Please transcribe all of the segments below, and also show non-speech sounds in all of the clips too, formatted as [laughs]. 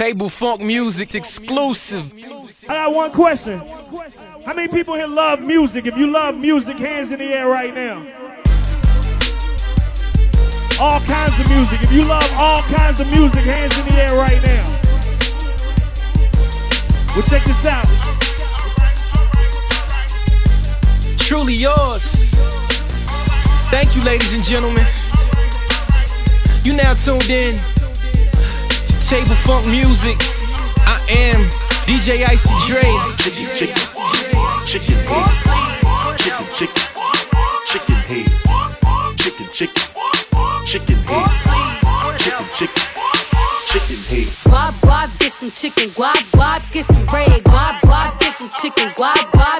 Table funk music exclusive. I got one question. How many people here love music? If you love music, hands in the air right now. All kinds of music. If you love all kinds of music, hands in the air right now. Well, check this out. Truly yours. Thank you, ladies and gentlemen. You now tuned in Table Funk Music. I am DJ Icy Dre. Chicken, chicken, chicken heads, chicken, chicken, chicken heads, chicken, chicken, chicken heads, chicken, chicken, chicken heads. Guap, guap, get some chicken. Guap, guap, get some bread. Guap, guap, get some chicken. Guap, guap,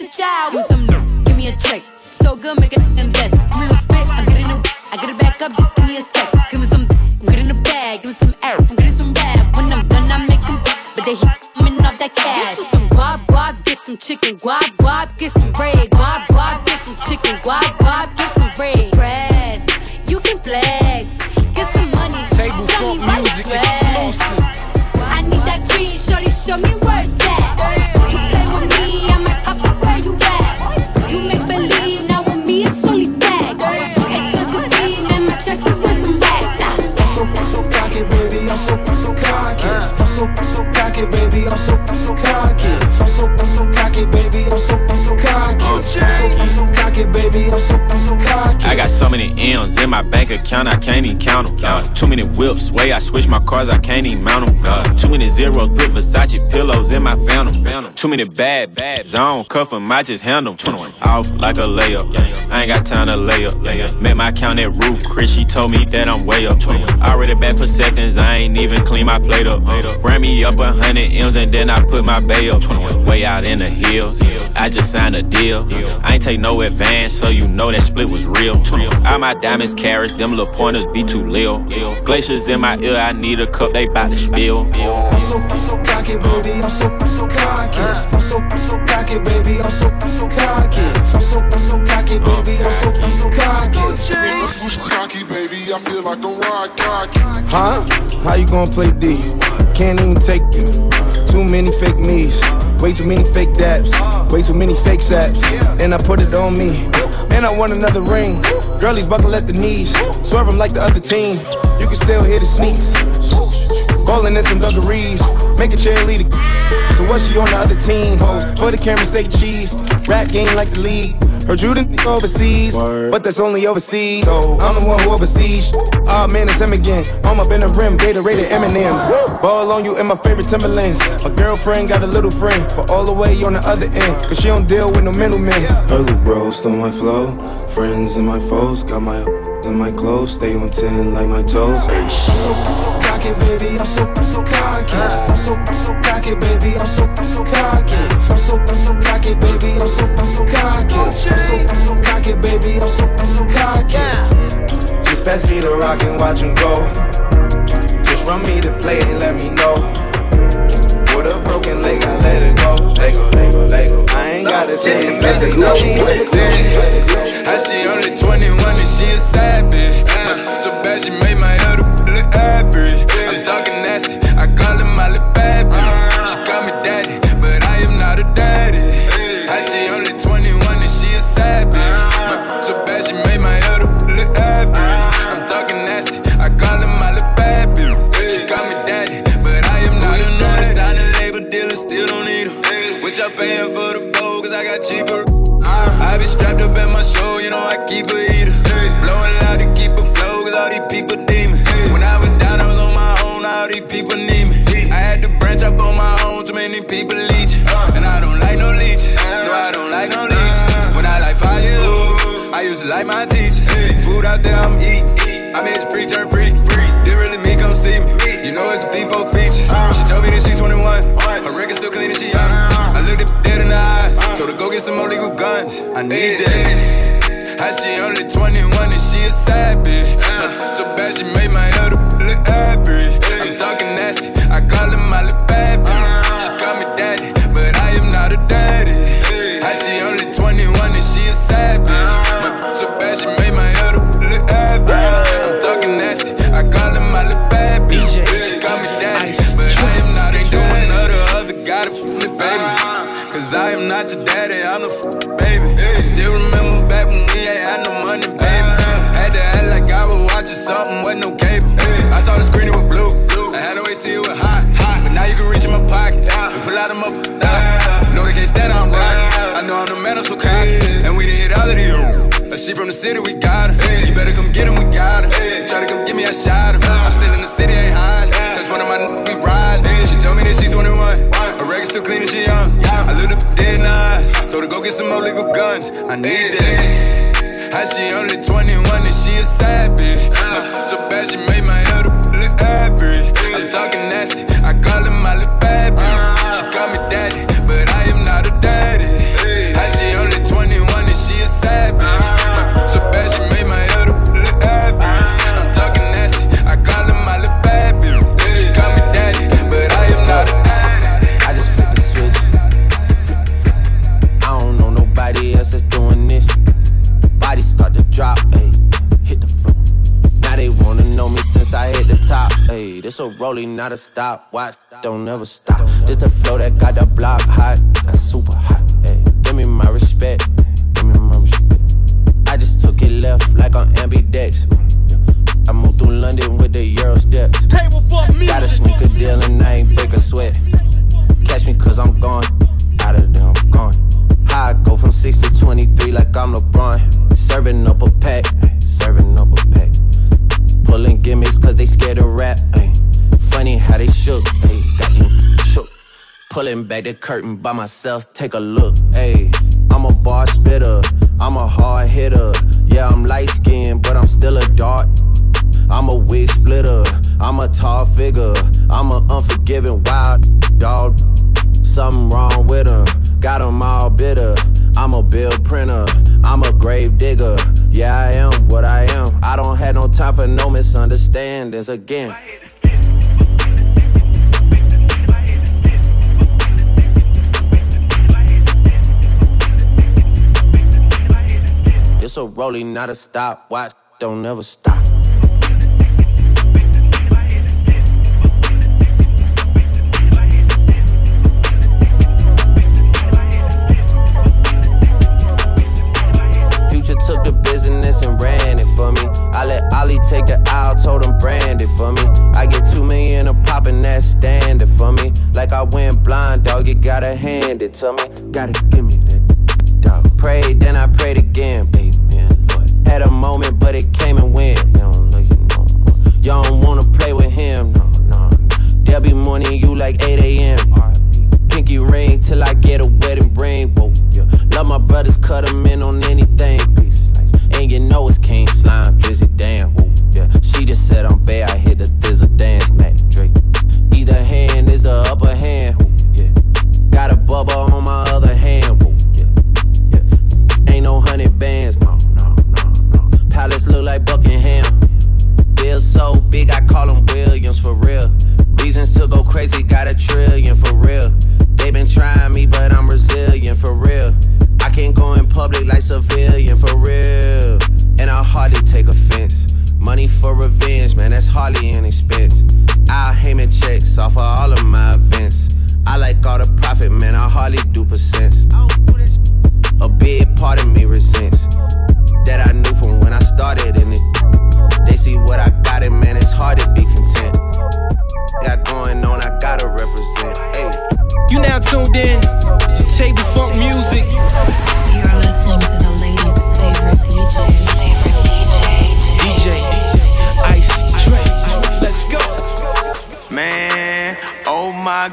you the child. Me some, give me a check. So good, make it invest. A little spit, I'm getting it. I get it back up, just give me a sec. Give me some, I'm getting a bag. Give me some air, I'm getting some rap. When I'm done, I make them, but they hit me off that cash. Get some guap, guap, get some chicken. Guap, guap, get some bread. Guap, guap, get some chicken. Guap, guap, cocky. I got so many M's in my bank account, I can't even count them. Too many whips, way I switch my cars, I can't even mount them. Too many zeros, put Versace pillows in my phantom. Too many bad, bad, I don't cuff 'em, I just handle 'em. Off like a layup. I ain't got time to lay up. Met my count at roof, Chris, she told me that I'm way up. To him. Already back for seconds, I ain't even clean my plate up. Ran me up a hundred M's and then I put my bay up. Way out in the hills, I just signed a deal. I ain't take no advance, so you know that split was real. All my diamonds carats, them little pointers be too lil. Glaciers in my ear, I need a cup, they bout to spill. I'm so, I'm so cocky, baby. I'm so, I'm so cocky. I'm so, I'm so cocky, baby. I'm so, I'm so cocky. I'm so, I'm so cocky, baby. I'm so, I'm so cocky. Nigga switch cocky, baby. I feel like I'm ride cocky. Huh? How you gonna play D? Can't even take you. Too many fake me's, way too many fake dabs, way too many fake saps. And I put it on me. And I want another ring. Girlies buckle at the knees, swerve 'em like the other team. You can still hear the sneaks. Ballin' in some dungarees, make a cheerleader. So what she on the other team? Hoes for the camera say cheese. Rap game like the league. Heard you the overseas, but that's only overseas. So I'm the one who oversees. Ah, oh, man, it's him again. I'm up in the rim, data rated M&M's. Ball on you in my favorite Timberlands. My girlfriend got a little friend, but all the way on the other end. Cause she don't deal with no middlemen. Early bro, stole my flow. Friends and my foes, got my in my clothes, stay on 10 like my toes. I'm so, so cocky, baby. I'm so, so cocky. I'm so, so cocky, baby. I'm so, so cocky. I'm so, so cocky, baby. I'm so, so cocky. I'm so, so cocky, baby. I'm so, so cocky. Just pass me the rock and watch him go. Just run me the play and let me know. With a broken leg, I let it go. Lego, Lego, Lego. I ain't gotta say nothing. I see only 21 and she a savage. Uh, so I strapped up at my show, you know I keep a heater. Blowing loud to keep a flow, cause all these people need me. When I was down, I was on my own, all these people need me. I had to branch up on my own, too many people leech. Uh. And I don't like no leeches, uh. no, I don't like no leeches. Uh. When I like fire, I used to like my teachers. Food out there, I'm eating. I made it free, guns. I need that. I see only 21 and she a savage. Uh, so bad she made my I'm. And we done hit all of these. A she from the city, we got her. You better come get him, we got her. Try to come get me, I shot him. I'm still in the city, ain't hiding. Since one of my n- we ride. She told me that she's 21. Her record still clean and she young. I looked up dead the eyes. Told her go get some more legal guns. I need that. I see only 21 and she a savage. So bad she made rolling, not a stop. Watch, don't ever stop. This the flow that got the block hot, got super hot, ayy. Give me my respect, the curtain by myself, take a look. Ayy, I'm a bar spitter, I'm a hard hitter. Yeah, I'm light skinned, but I'm still a dart. I'm a wig splitter, I'm a tall figure, I'm a unforgiving wild dog. Something wrong with him, got him all bitter. I'm a bill printer, I'm a grave digger. Yeah, I am what I am. I don't have no time for no misunderstandings again. It's a rolling, not a stop. Watch, don't never stop. Future took the business and ran it for me. I let Ollie take the aisle, told him brand it for me. I get two million a pop and that's standard for me. Like I went blind, dog, you gotta hand it to me. Gotta give me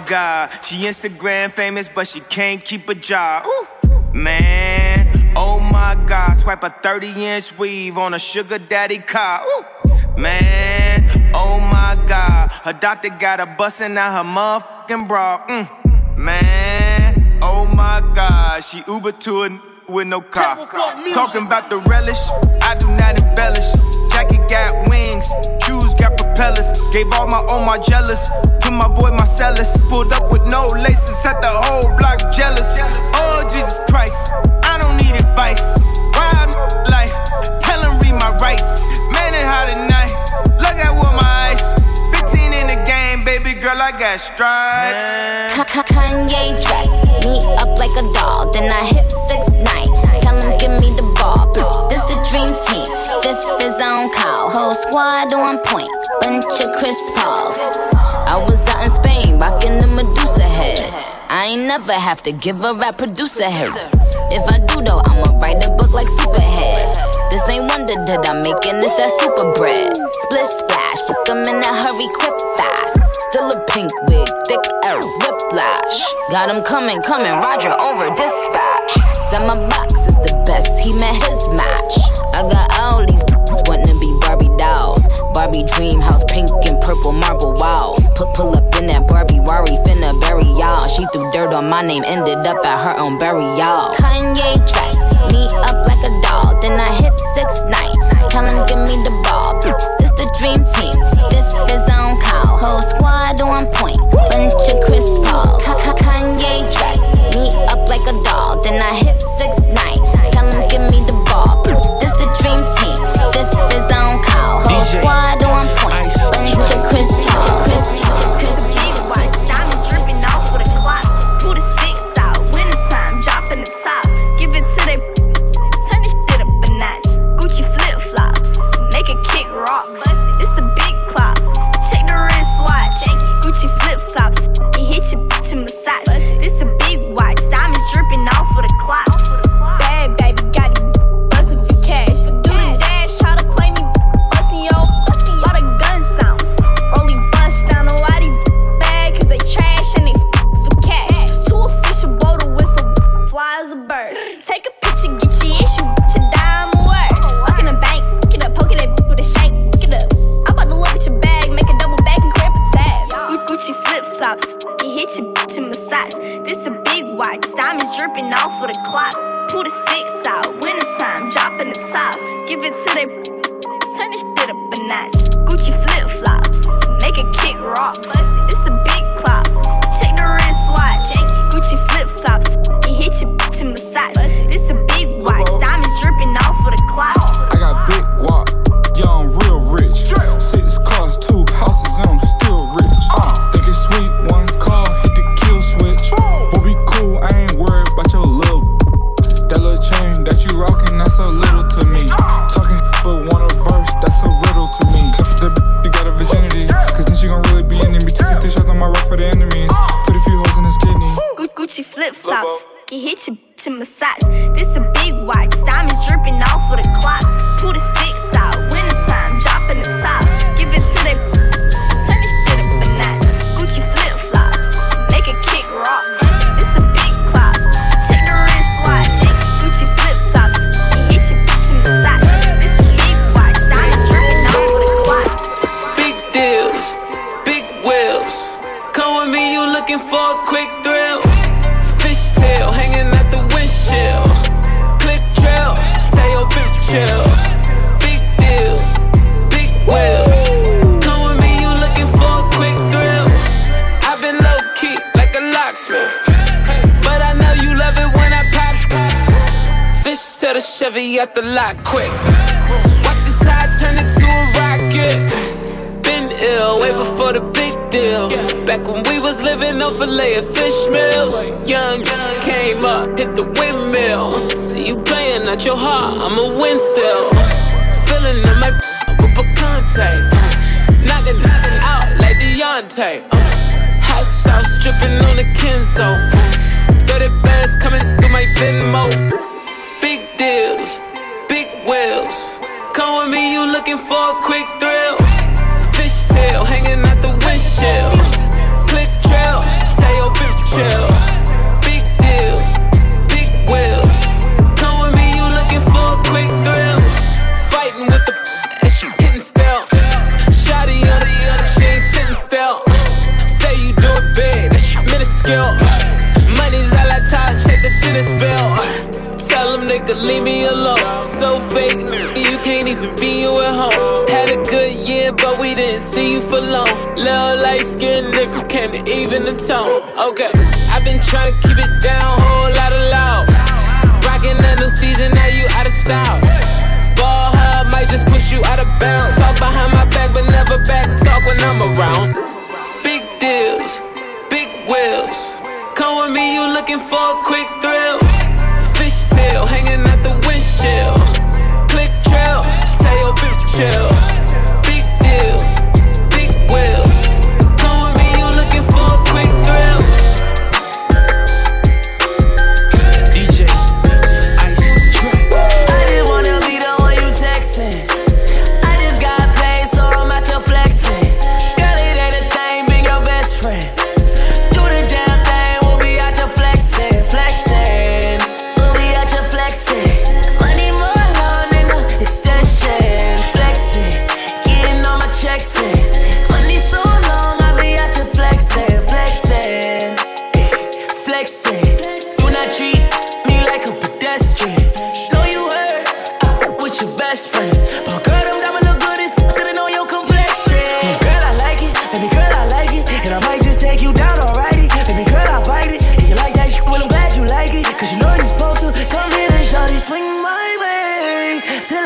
god. She Instagram famous, but she can't keep a job. Ooh. Man, oh my god. Swipe a 30 inch weave on a sugar daddy car. Ooh. Man, oh my god. Her doctor got her busting out her motherfucking bra. Mm. Man, oh my god. She Uber to a n- with no car. Talking about the relish, I do not embellish. Jacket got wings, shoes got Gave all my own my jealous to my boy Marcellus. Pulled up with no laces, had the whole block jealous. Oh Jesus Christ, I don't need advice. Ride life, tell him read my rights. Man, it hot at night. Look at what my eyes. 15 in the game, baby girl, I got stripes. Kanye dress me up like a doll, then I hit six nine. Tell him give me the ball. This the dream team. Fifth is on call, whole squad on point. Bunch of Chris Pauls. I was out in Spain, rocking the Medusa head. I ain't never have to give a rap producer head. If I do though, I'ma write a book like Superhead. This ain't wonder that I'm making this that super bread. Splish splash, book 'em in a hurry, quick fast. Still a pink wig, thick air, whiplash. Got him coming, coming, Roger over dispatch. Said my box is the best, he met his match. I got all these wanting to be Barbie dolls. Barbie dream house, pink and purple marble walls. Put pull up in that Barbie Rari, finna bury y'all. She threw dirt on my name, ended up at her own burial. Kanye dress me up like a doll, then I hit six nine. Tell him give me the ball. This the dream team. Fifth is on call, whole squad on point. Bunch of Chris Paul. Kanye dress me up like a doll, then I hit looking for a quick thrill. Fishtail hanging at the windshield. Click drill, tell your bitch chill. Big deal, big wheels. Come with me, you looking for a quick thrill. I've been low key like a locksmith. But I know you love it when I pop. Fish to the Chevy at the lot quick. Watch the side turn into a rocket. Been ill way before the deal. Back when we was living off a filet of fish meals. Young, came up, hit the windmill. See you playing at your heart, I'ma win still. Feeling on my [laughs] with a contact. Uh, knocking out like Deontay. Uh. Hot sauce dripping on the Kenzo. Uh. 30 bands coming through my Venmo. Big deals, big wheels. Come with me, you looking for a quick thrill. Fish tail hanging out chill. Click trail, tell your bitch chill. Big deal, big wheels. Come with me, you looking for a quick thrill. Fighting with the and she hitting still. Shotty on the, she ain't sitting still. Say you do it big, that's skill. Money's all I touch, check the tennis bill. Tell them they could leave me alone. So fake, you can't even be you at home. Had a good year, but we didn't see you for long. Little light skinned nigga can't even the tone. Okay, I've been trying to keep it down, whole lot of loud. Rockin' a new season, now you out of style. Ball hard, might just push you out of bounds. Talk behind my back, but never back talk when I'm around. Big deals, big wheels. Come with me, you looking for a quick thrill pill hanging at the windshield. Click trail, tell your bitch chill. Big deal, big wheel.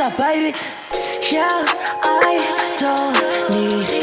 yeah, baby. Yeah, I don't need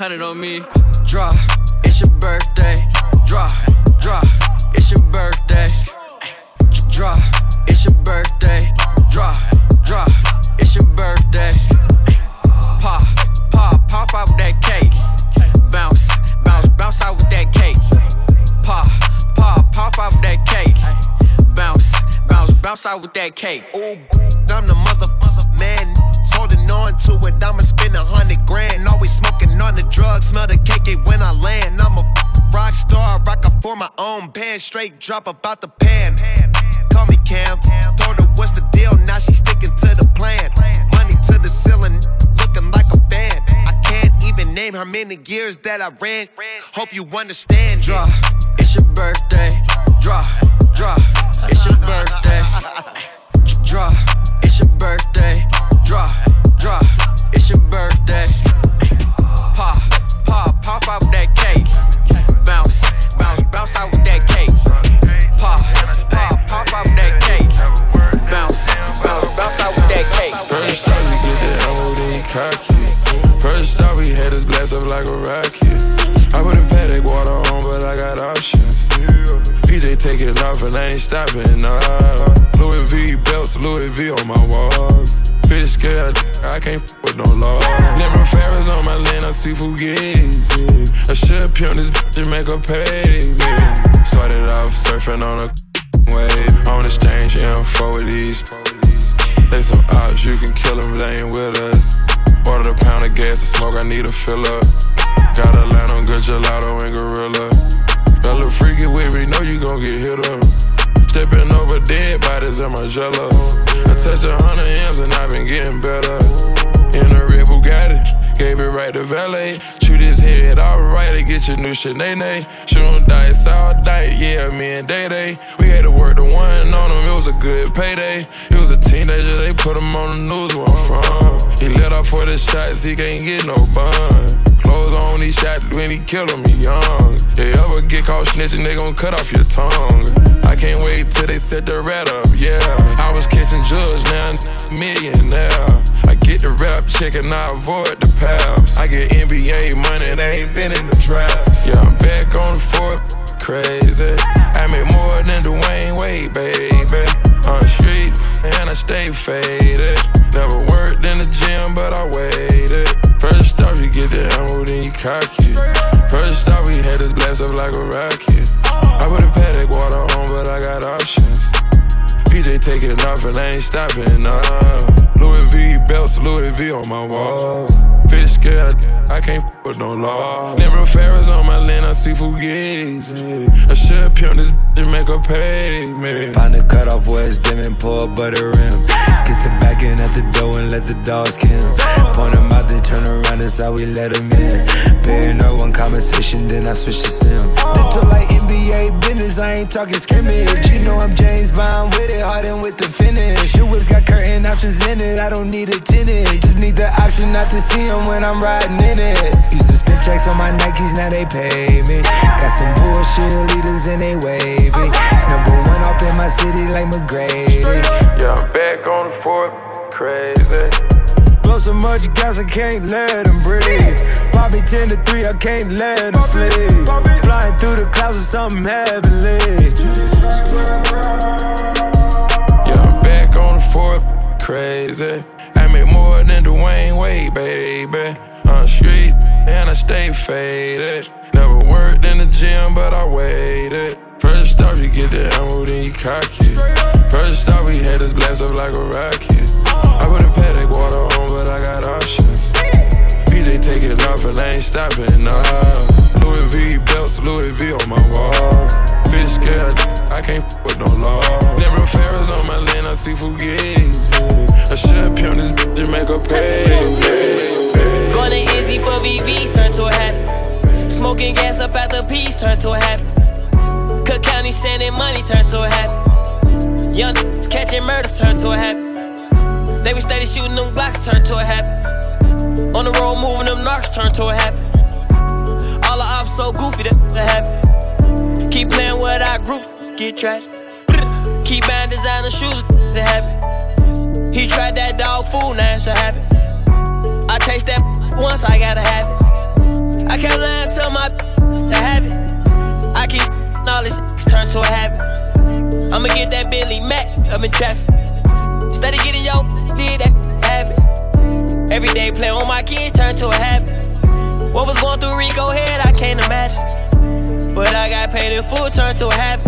hundred on me. Drop, it's your birthday. Drop, drop, it's your birthday. Drop, it's your birthday. Drop, drop, it's your birthday. Pop, pop, pop out with that cake. Bounce, bounce, bounce out with that cake. Pop, pop, pop out with that cake. Bounce, bounce, bounce out with that cake. Ooh, I'm the mother, man. Holding on to it, I'ma spend a hundred on the drugs, smell the cake when I land. I'm a rock star, rock up for my own band. Straight drop about the pan. Call me Cam, told her what's the deal, now she sticking to the plan. Money to the ceiling, looking like a band. I can't even name how many years that I ran. Hope you understand. Draw, it's your birthday. Draw, draw, it's your birthday. Draw, it's your birthday. Draw, draw, it's your birthday. Pop, out that cake. Bounce, bounce, bounce out with that cake. Pop, pop, pop out that cake. Bounce, bounce, bounce out with that cake. First time we get the ammo, then cocky. First time we had us blast up like a rocket. I put a Patek water on, but I got options. PJ taking off and I ain't stopping, nah. Louis V belts, Louis V on my walls. Fish scale, I can't with no law. Never Ferris on my land, I see fugazi. I should pimp this bitch and make her pay me. Started off surfing on a [laughs] wave. On exchange info with these. They some ops, you can kill them, they ain't with us. Ordered a pound of gas and smoke, I need a fill up. Got a line on good gelato and gorilla. Got a freaky with me, know you gon' get hit up. Stepping over dead bodies in my jello. I touched a hundred M's and I've been getting better. In a red Bugatti, gave it right to valet. Shoot his head alright to get your new Sinead. Shooting dice all night, yeah, me and Day Day. We had to work the one on him, it was a good payday. He was a teenager, they put him on the news where I'm from. He let off for the shots, he can't get no bun. Clothes on, he shot when he killed him, he young. They ever get caught snitching, they gon' cut off your tongue. Can't wait till they set the rat up, yeah. I was catching drugs, now millionaire. I get the rap check and I avoid the paps. I get NBA money, they ain't been in the traps. Yeah, I'm back on the fourth, crazy. I make more than Dwyane Wade, baby. On the street, and I stay faded. Never worked in the gym, but I waited. First off, you get the ammo, then you cock it. First off, we had this blast up like a rocket. I put a Patek water on, but I got options. PJ taking off and I ain't stopping, nah. Louis V belts, Louis V on my walls. Fish scale, I can't f- with no law. Never Ferris on my land, I see fugazi. I should pimp this bitch and make her pay me. Find the cutoff where it's dim and pour a butter rim. Get the back in at the door and let the dogs kill. Point them out, then turn around, that's how we let them in. Paranoid one conversation, then I switch to sim. Mental like NBA business, I ain't talking scrimmage. You know I'm James Bond with it, hardened with the finish. Your whips got curtain options in it, I don't need a tenant. Just need the option not to see them when I'm riding in it. Used to spend checks on my Nikes, now they pay me. Got some bullshit leaders and they wavy. Number one up in my city like McGrady. Yeah, I'm back on the fourth, crazy. Blow so much gas, I can't let them breathe. Pop me 10 to 3, I can't let them sleep. Flying through the clouds with something heavenly. Yeah, I'm back on the fourth, crazy. I make more than Dwyane Wade, baby. On the street, and I stay faded. Never worked in the gym, but I waited. First off, you get the ammo, then you cock it. First off, we had this blast up like a rocket. Put a Patek water on, but I got options. PJ taking off and I ain't stopping, nah. Louis V belts, Louis V on my walls. Fish scale, I can't with no law. Never Ferris on my land, I see fugazi. I should pimp this bitch and make her pay. to Izzy for VVs, turn to a habit. Smoking gas up at the piece, turn to a habit. Cook County sending money, turn to a habit. Young catching murders, turn to a habit. They be steady shooting them blocks, turn to a habit. On the road moving them narcs, turn to a habit. All the ops so goofy, that a habit. Keep playing with our group, get trash. [laughs] Keep buying designer shoes, the habit. He tried that dog food, now it's a habit. I taste that [laughs] once, I gotta have it. I kept lying [laughs] to my the habit. I keep all this turn to a habit. I'ma get that Billy Mac up in traffic. Steady getting yo, did that habit. Every day play on my kids turn to a habit. What was going through Rico head, I can't imagine. But I got paid in full, turn to a habit.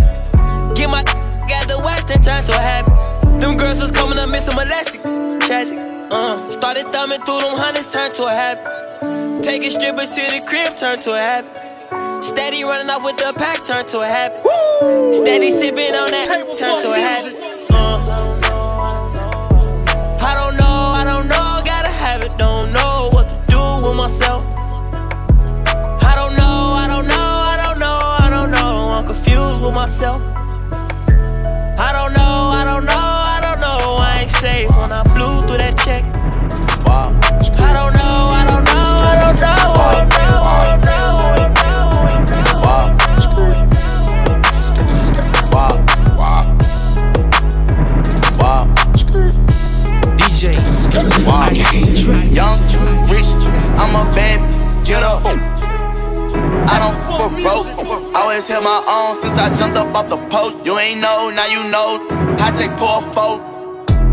Get my [laughs] got the West and turn to a habit. Them girls was coming up missing molested. Tragic. Uh, started thumbing through them hundreds, turned to a habit. Taking strippers to the crib, turned to a habit. Steady running off with the pack, turned to a habit. Steady sipping on that, turned to a habit. Myself. I don't know, I don't know, I don't know, I don't know, I'm confused with myself. Always held my own since I jumped up off the post. You ain't know, now you know. I take poor folk.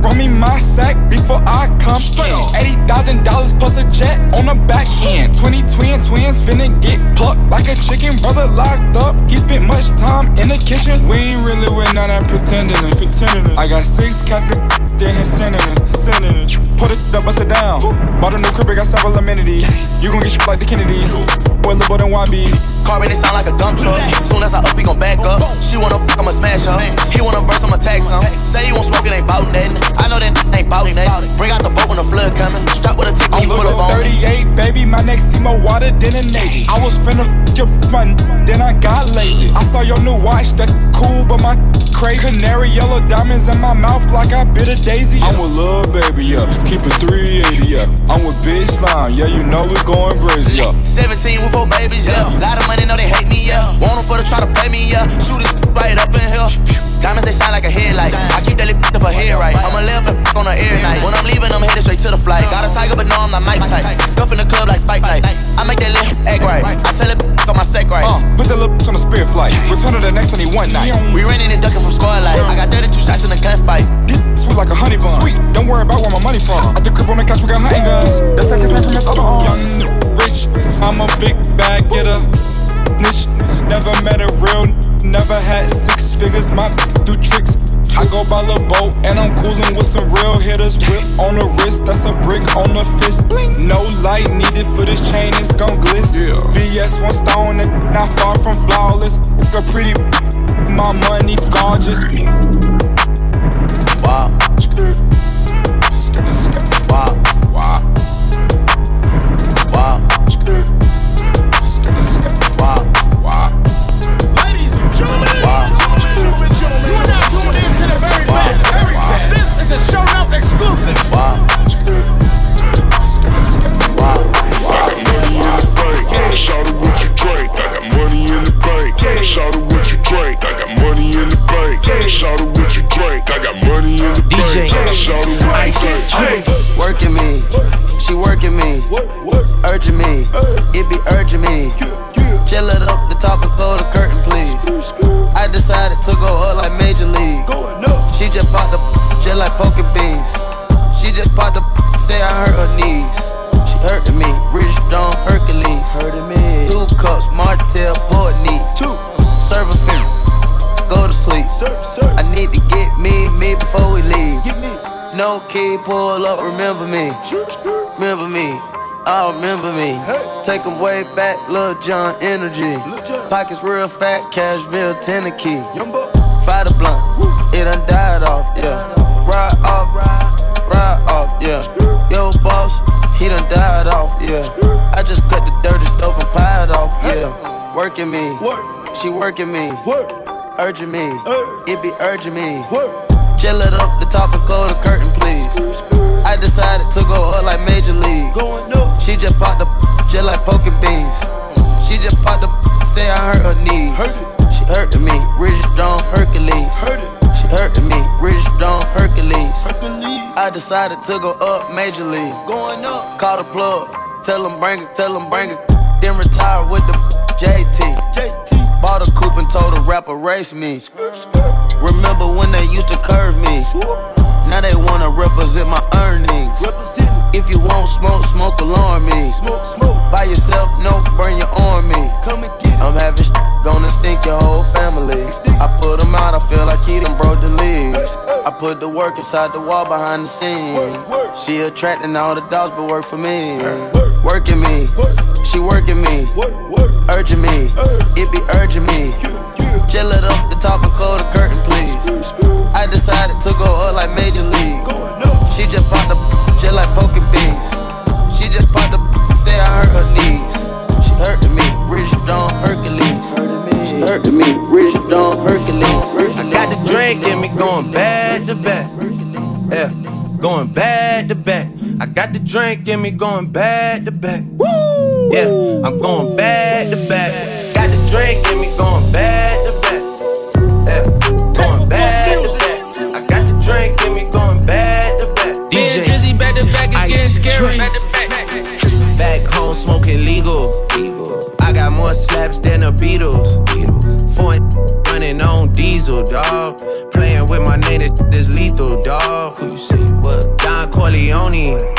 Run me my sack before I come in. Eighty thousand dollars plus a jet on the back end. Twenty twin twins finna get plucked like a chicken. Brother locked up. He spent much time in the kitchen. We ain't really with none of pretending. it, pretending. it. I got six Catholic then his sending it, sending it. Put it up, bust it down. Bought a new crib, got several amenities. You gon' get shit like the Kennedys. Boy, little boy than YB. Car and it sound like a dump truck. Soon as I up, he gon' back up. She wanna fuck, I'ma smash her. He wanna burst, I'ma tax him. Say he won't smoke, it ain't bout nothing. I know that ain't bout nothing. Bring out the boat when the flood coming. Strap with a tick when you pull up on 38, baby. My neck see more water than a Navy. I was finna your fun, then I got lazy. I saw your new watch, that cool, but my crazy. Canary yellow diamonds in my mouth like I bit a daisy. I'm with Lil Baby, yeah. Keep it 380, yeah. I'm with bitch Slime, yeah. You know we going crazy, yeah. 17 with four babies, yeah. Lot of money, know they hate me, yeah. Want them for to try to play me, yeah. Shoot this right up in here. Diamonds, they shine like a headlight. I keep that lip up her head right. I'ma up and on her air night. When I'm leaving, I'm headed straight to the flight. Got a tiger, but no, I'm not Mike type. Scuff in the club like fight night. I make that lip act right. I tell it on my sec right. Uh, put that little bitch on a spirit flight. Return to the next only one night. We running and ducking from squad life. I got 32 shots in the gunfight. Sweet like a honey bun. Sweet, don't worry about where my money from. At the crib on the couch, we got hunting guns. That's like his from his other arm. Young, rich, I'm a big bag getter. Niche, never met a real, never had six figures. My do tricks. I go by the boat and I'm cooling with some real hitters. Whip on the wrist, that's a brick on the fist. No light needed for this chain, it's gon' glitz. Yeah. VS one stone and not far from flawless. A pretty, my money gorgeous. Wow. Wow. Wow. I remember me. Take 'em way back, Lil Jon energy. Pockets real fat, Cashville, Tennessee. Fight the blunt, it done died off, yeah. Ride off, ride off, yeah. Yo, boss, he done died off, yeah. I just cut the dirty stuff and piled off, yeah. Working me, she working me, urging me, it be urging me. Chill it up the top and close the curtain, please. I decided to go up like Major League. She just popped the just like poking beans. She just popped the say I hurt her knees. She hurting me, Rich Stone Hercules. She hurting me, Rich Stone Hercules. I decided to go up Major League. Going up, call the plug. Tell them bring it, tell them bring it. Then retire with the JT. JT. Bought a coupe and told the rapper race me. Remember when they used to curve me? Now they wanna represent my earnings. If you won't smoke, smoke alarm me. Smoke, smoke. By yourself, no, burn your arm me. I'm having sh- gonna stink your whole family. I put him out, I feel like he done broke the leaves. I put the work inside the wall behind the scenes. She attracting all the dogs, but work for me. Working me, she working me, urging me, it be urging me. Chill it up the top and close the curtain, please. I decided to go up like Major League. She just popped the just like poking beans. She just popped the say I hurt her knees. She hurting me, rich Don Hercules. She hurting me, rich Don Hercules. I got the drink in me going back to back. Yeah, going back to back. I got the drink in me going back to back. Woo! Yeah, I'm going back to back. Got the drink in me going back to back. Yeah, going back to back. I got the drink in me going back to back. DJ Drizzy back to back is getting scary. Back to back. Back home smoking legal. I got more slaps than the Beatles. Foreign running on diesel, dog. Playing with my name, this is lethal, dog. Who you see? What? Don Corleone.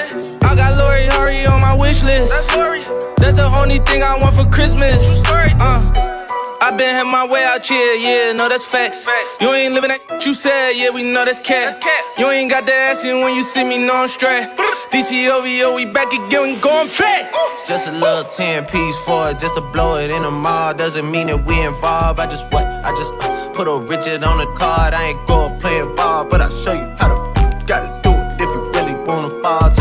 I got Lori Harvey on my wish list. That's That's the only thing I want for Christmas. Uh. I been had my way out here, yeah, no, that's facts. facts. You ain't living that you said, yeah, we know that's cat. cat You ain't got the ass in when you see me, no, I'm straight. DTOVO, we back again, we going back. It's just a little 10 piece for it, just to blow it in the mall. Doesn't mean that we involved. I just what? I just uh, put a Richard on the card. I ain't go playing ball, but I'll show you how to you gotta do it. If you really wanna fall fall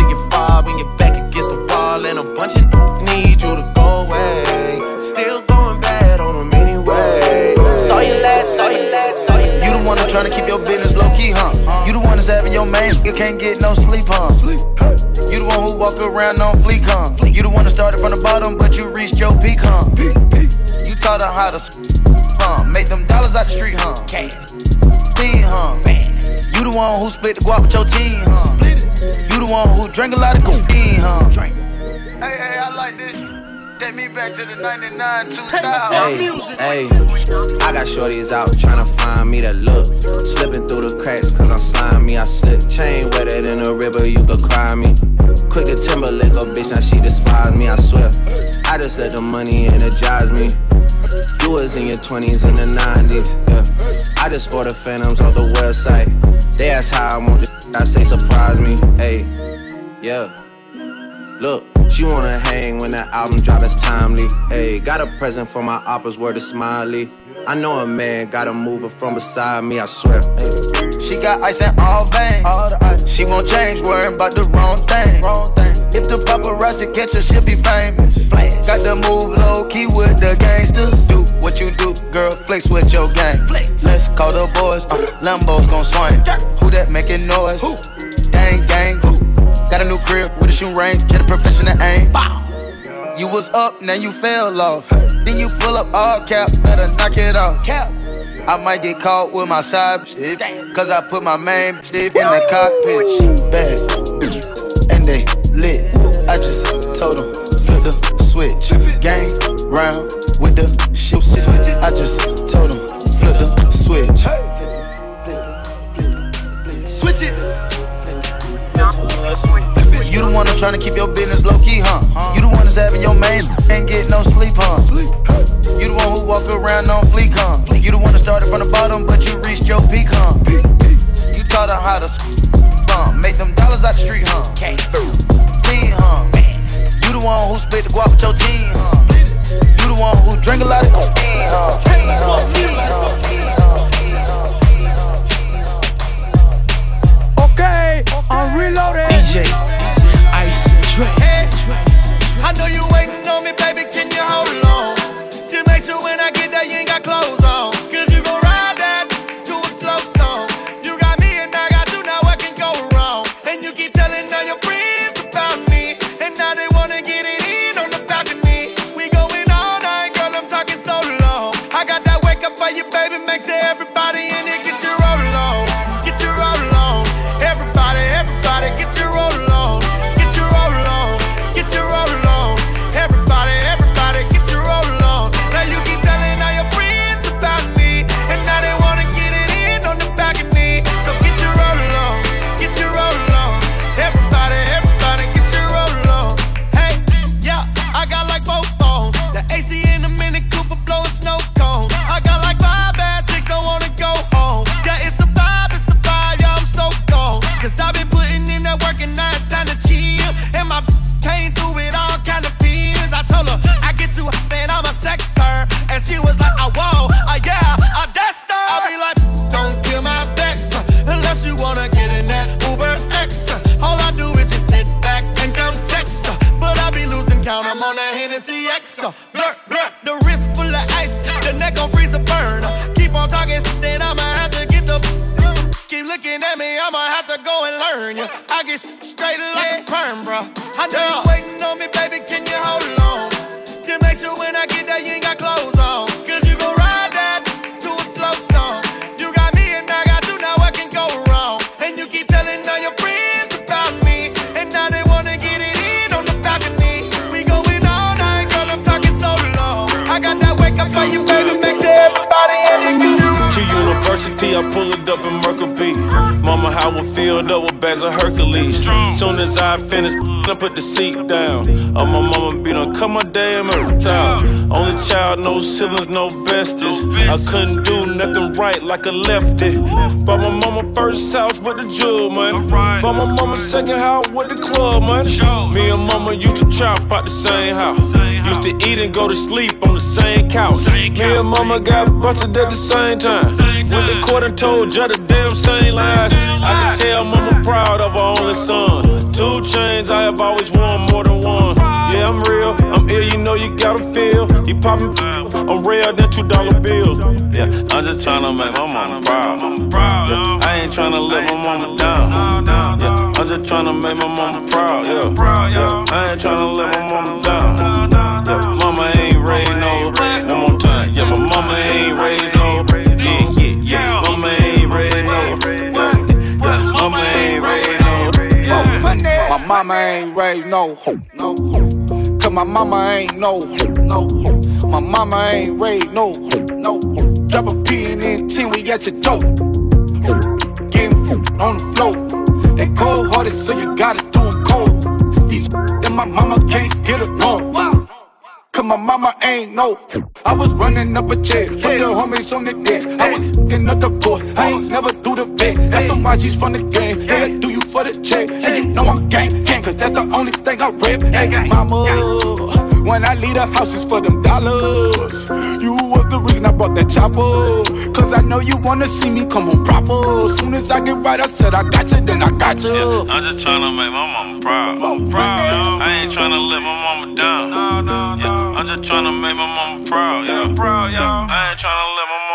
need you to go away. Still going bad on them anyway. Saw you last, saw you last, saw you last. You the one that's trying to keep your business low key, huh? You the one that's having your man, you can't get no sleep, huh? You the one who walk around on fleek, huh? You the one that started from the bottom, but you reached your peak, huh? You taught her how to, huh? Make them dollars out the street, huh? Team, huh? You the one who split the guap with your team, huh? You the one who drank a lot of cocaine, huh? Hey, hey, I like this. Take me back to the 99, 2000. Hey, hey, I got shorties out tryna find me that look. Slipping through the cracks cause I'm slimy, I slip. Chain wetter than a river, you could cry me. Quick to Timberlake, a bitch, now she despise me, I swear. I just let the money energize me. You was in your 20s and the 90s, yeah. I just ordered phantoms off the website. They ask how I want this, I say surprise me, hey, yeah. Look, she wanna hang when that album drop, it's timely. Hey, got a present for my oppas, word is smiley. I know a man gotta move her from beside me, I swear. Hey. She got ice in all veins. All She won't change, worrying about the wrong thing. Wrong thing. If the paparazzi catch her, she'll be famous. Got to move low key with the gangsters. Do what you do, girl, flex with your gang. Let's call the boys, uh, Lambo's gon' swing. Who that making noise? Who? Gang, gang. Got a new crib with a shoe range, get a professional aim. You was up, now you fell off. Then you pull up all cap, better knock it off. Cap. I might get caught with my side shit, cause I put my main shit in the cockpit. Bad, and they lit. I just told them, flip the switch. Gang round with the shit. I just told them, flip the switch. You the one that Tryna keep your business low key, huh? You the one that's having your man ain't get no sleep, huh? You the one who walk around on fleek, huh? You the one that started from the bottom, but you reached your peak, huh? You taught her how to huh? Make them dollars out the street, huh? Team, huh? You the one who split the guap with your team, huh? You the one who drink a lot of cocaine, huh? Okay, I'm reloaded. DJ Track. I know you waiting on me, baby. Can you hold on? I put the seat down. Oh, my mama be done cut my damn every time. Only child, no siblings, no besties. I couldn't do nothing right like a lefty. Bought my mama first house with the jewel, man. Bought my mama second house with the club, man. Me and mama used to chop out the same house. To eat and go to sleep on the same couch. Me and mama got busted at the same time. Went to court and told judge the damn same lies. I can tell mama proud of her only son. Two chains, I have always worn more than one. Yeah, I'm real, I'm ill, you know you gotta feel. You poppin', I'm real than two dollar bills. Yeah, I'm just tryna make my mama proud. Yeah, I ain't tryna let my mama down. Yeah, I'm just tryna make my mama proud. Yeah, yeah, I ain't tryna let my mama down. Yeah, mama ain't raised no. One more time. Yeah, my mama ain't raised no. Yeah, yeah, yeah. Mama ain't raised no. Yeah, yeah, mama ain't raised no. My mama ain't raised no no. Cause my mama ain't no, no. My mama ain't raised no, no. Drop a P and then 10, we at your door. Getting on the floor. They cold hearted, so you gotta do 'em cold. These and my mama can't get along. Cause my mama ain't no. I was running up a check, put the homies on the deck. I was fucking up the court, I ain't never do the vet. That's some why she's from the game. Hey, do you for the check? And you know I'm gang, gang, cause that's the only thing I rip. Hey, mama, when I leave the house, it's for them dollars. You was the reason I brought that chopper. Cause I know you wanna see me come on proper. Soon as I get right, I said I got you, then I got you. Yeah, I'm just tryna make my mama proud. proud. I ain't tryna let my mama down. No, no, Yeah, I'm just tryna make my mama proud. Yeah, Proud, yeah. I ain't tryna let my mama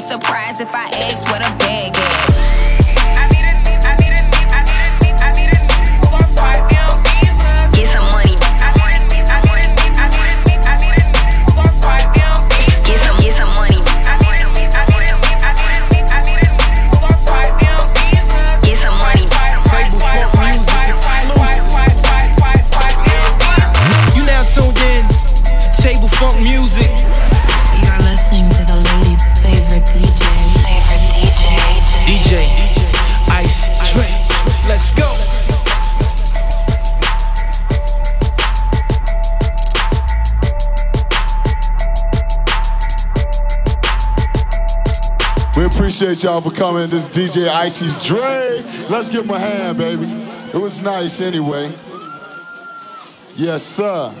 be surprised if I ask what a bag appreciate y'all for coming. This is DJ Icy's Dre. Let's give him a hand, baby. It was nice anyway. Yes, sir.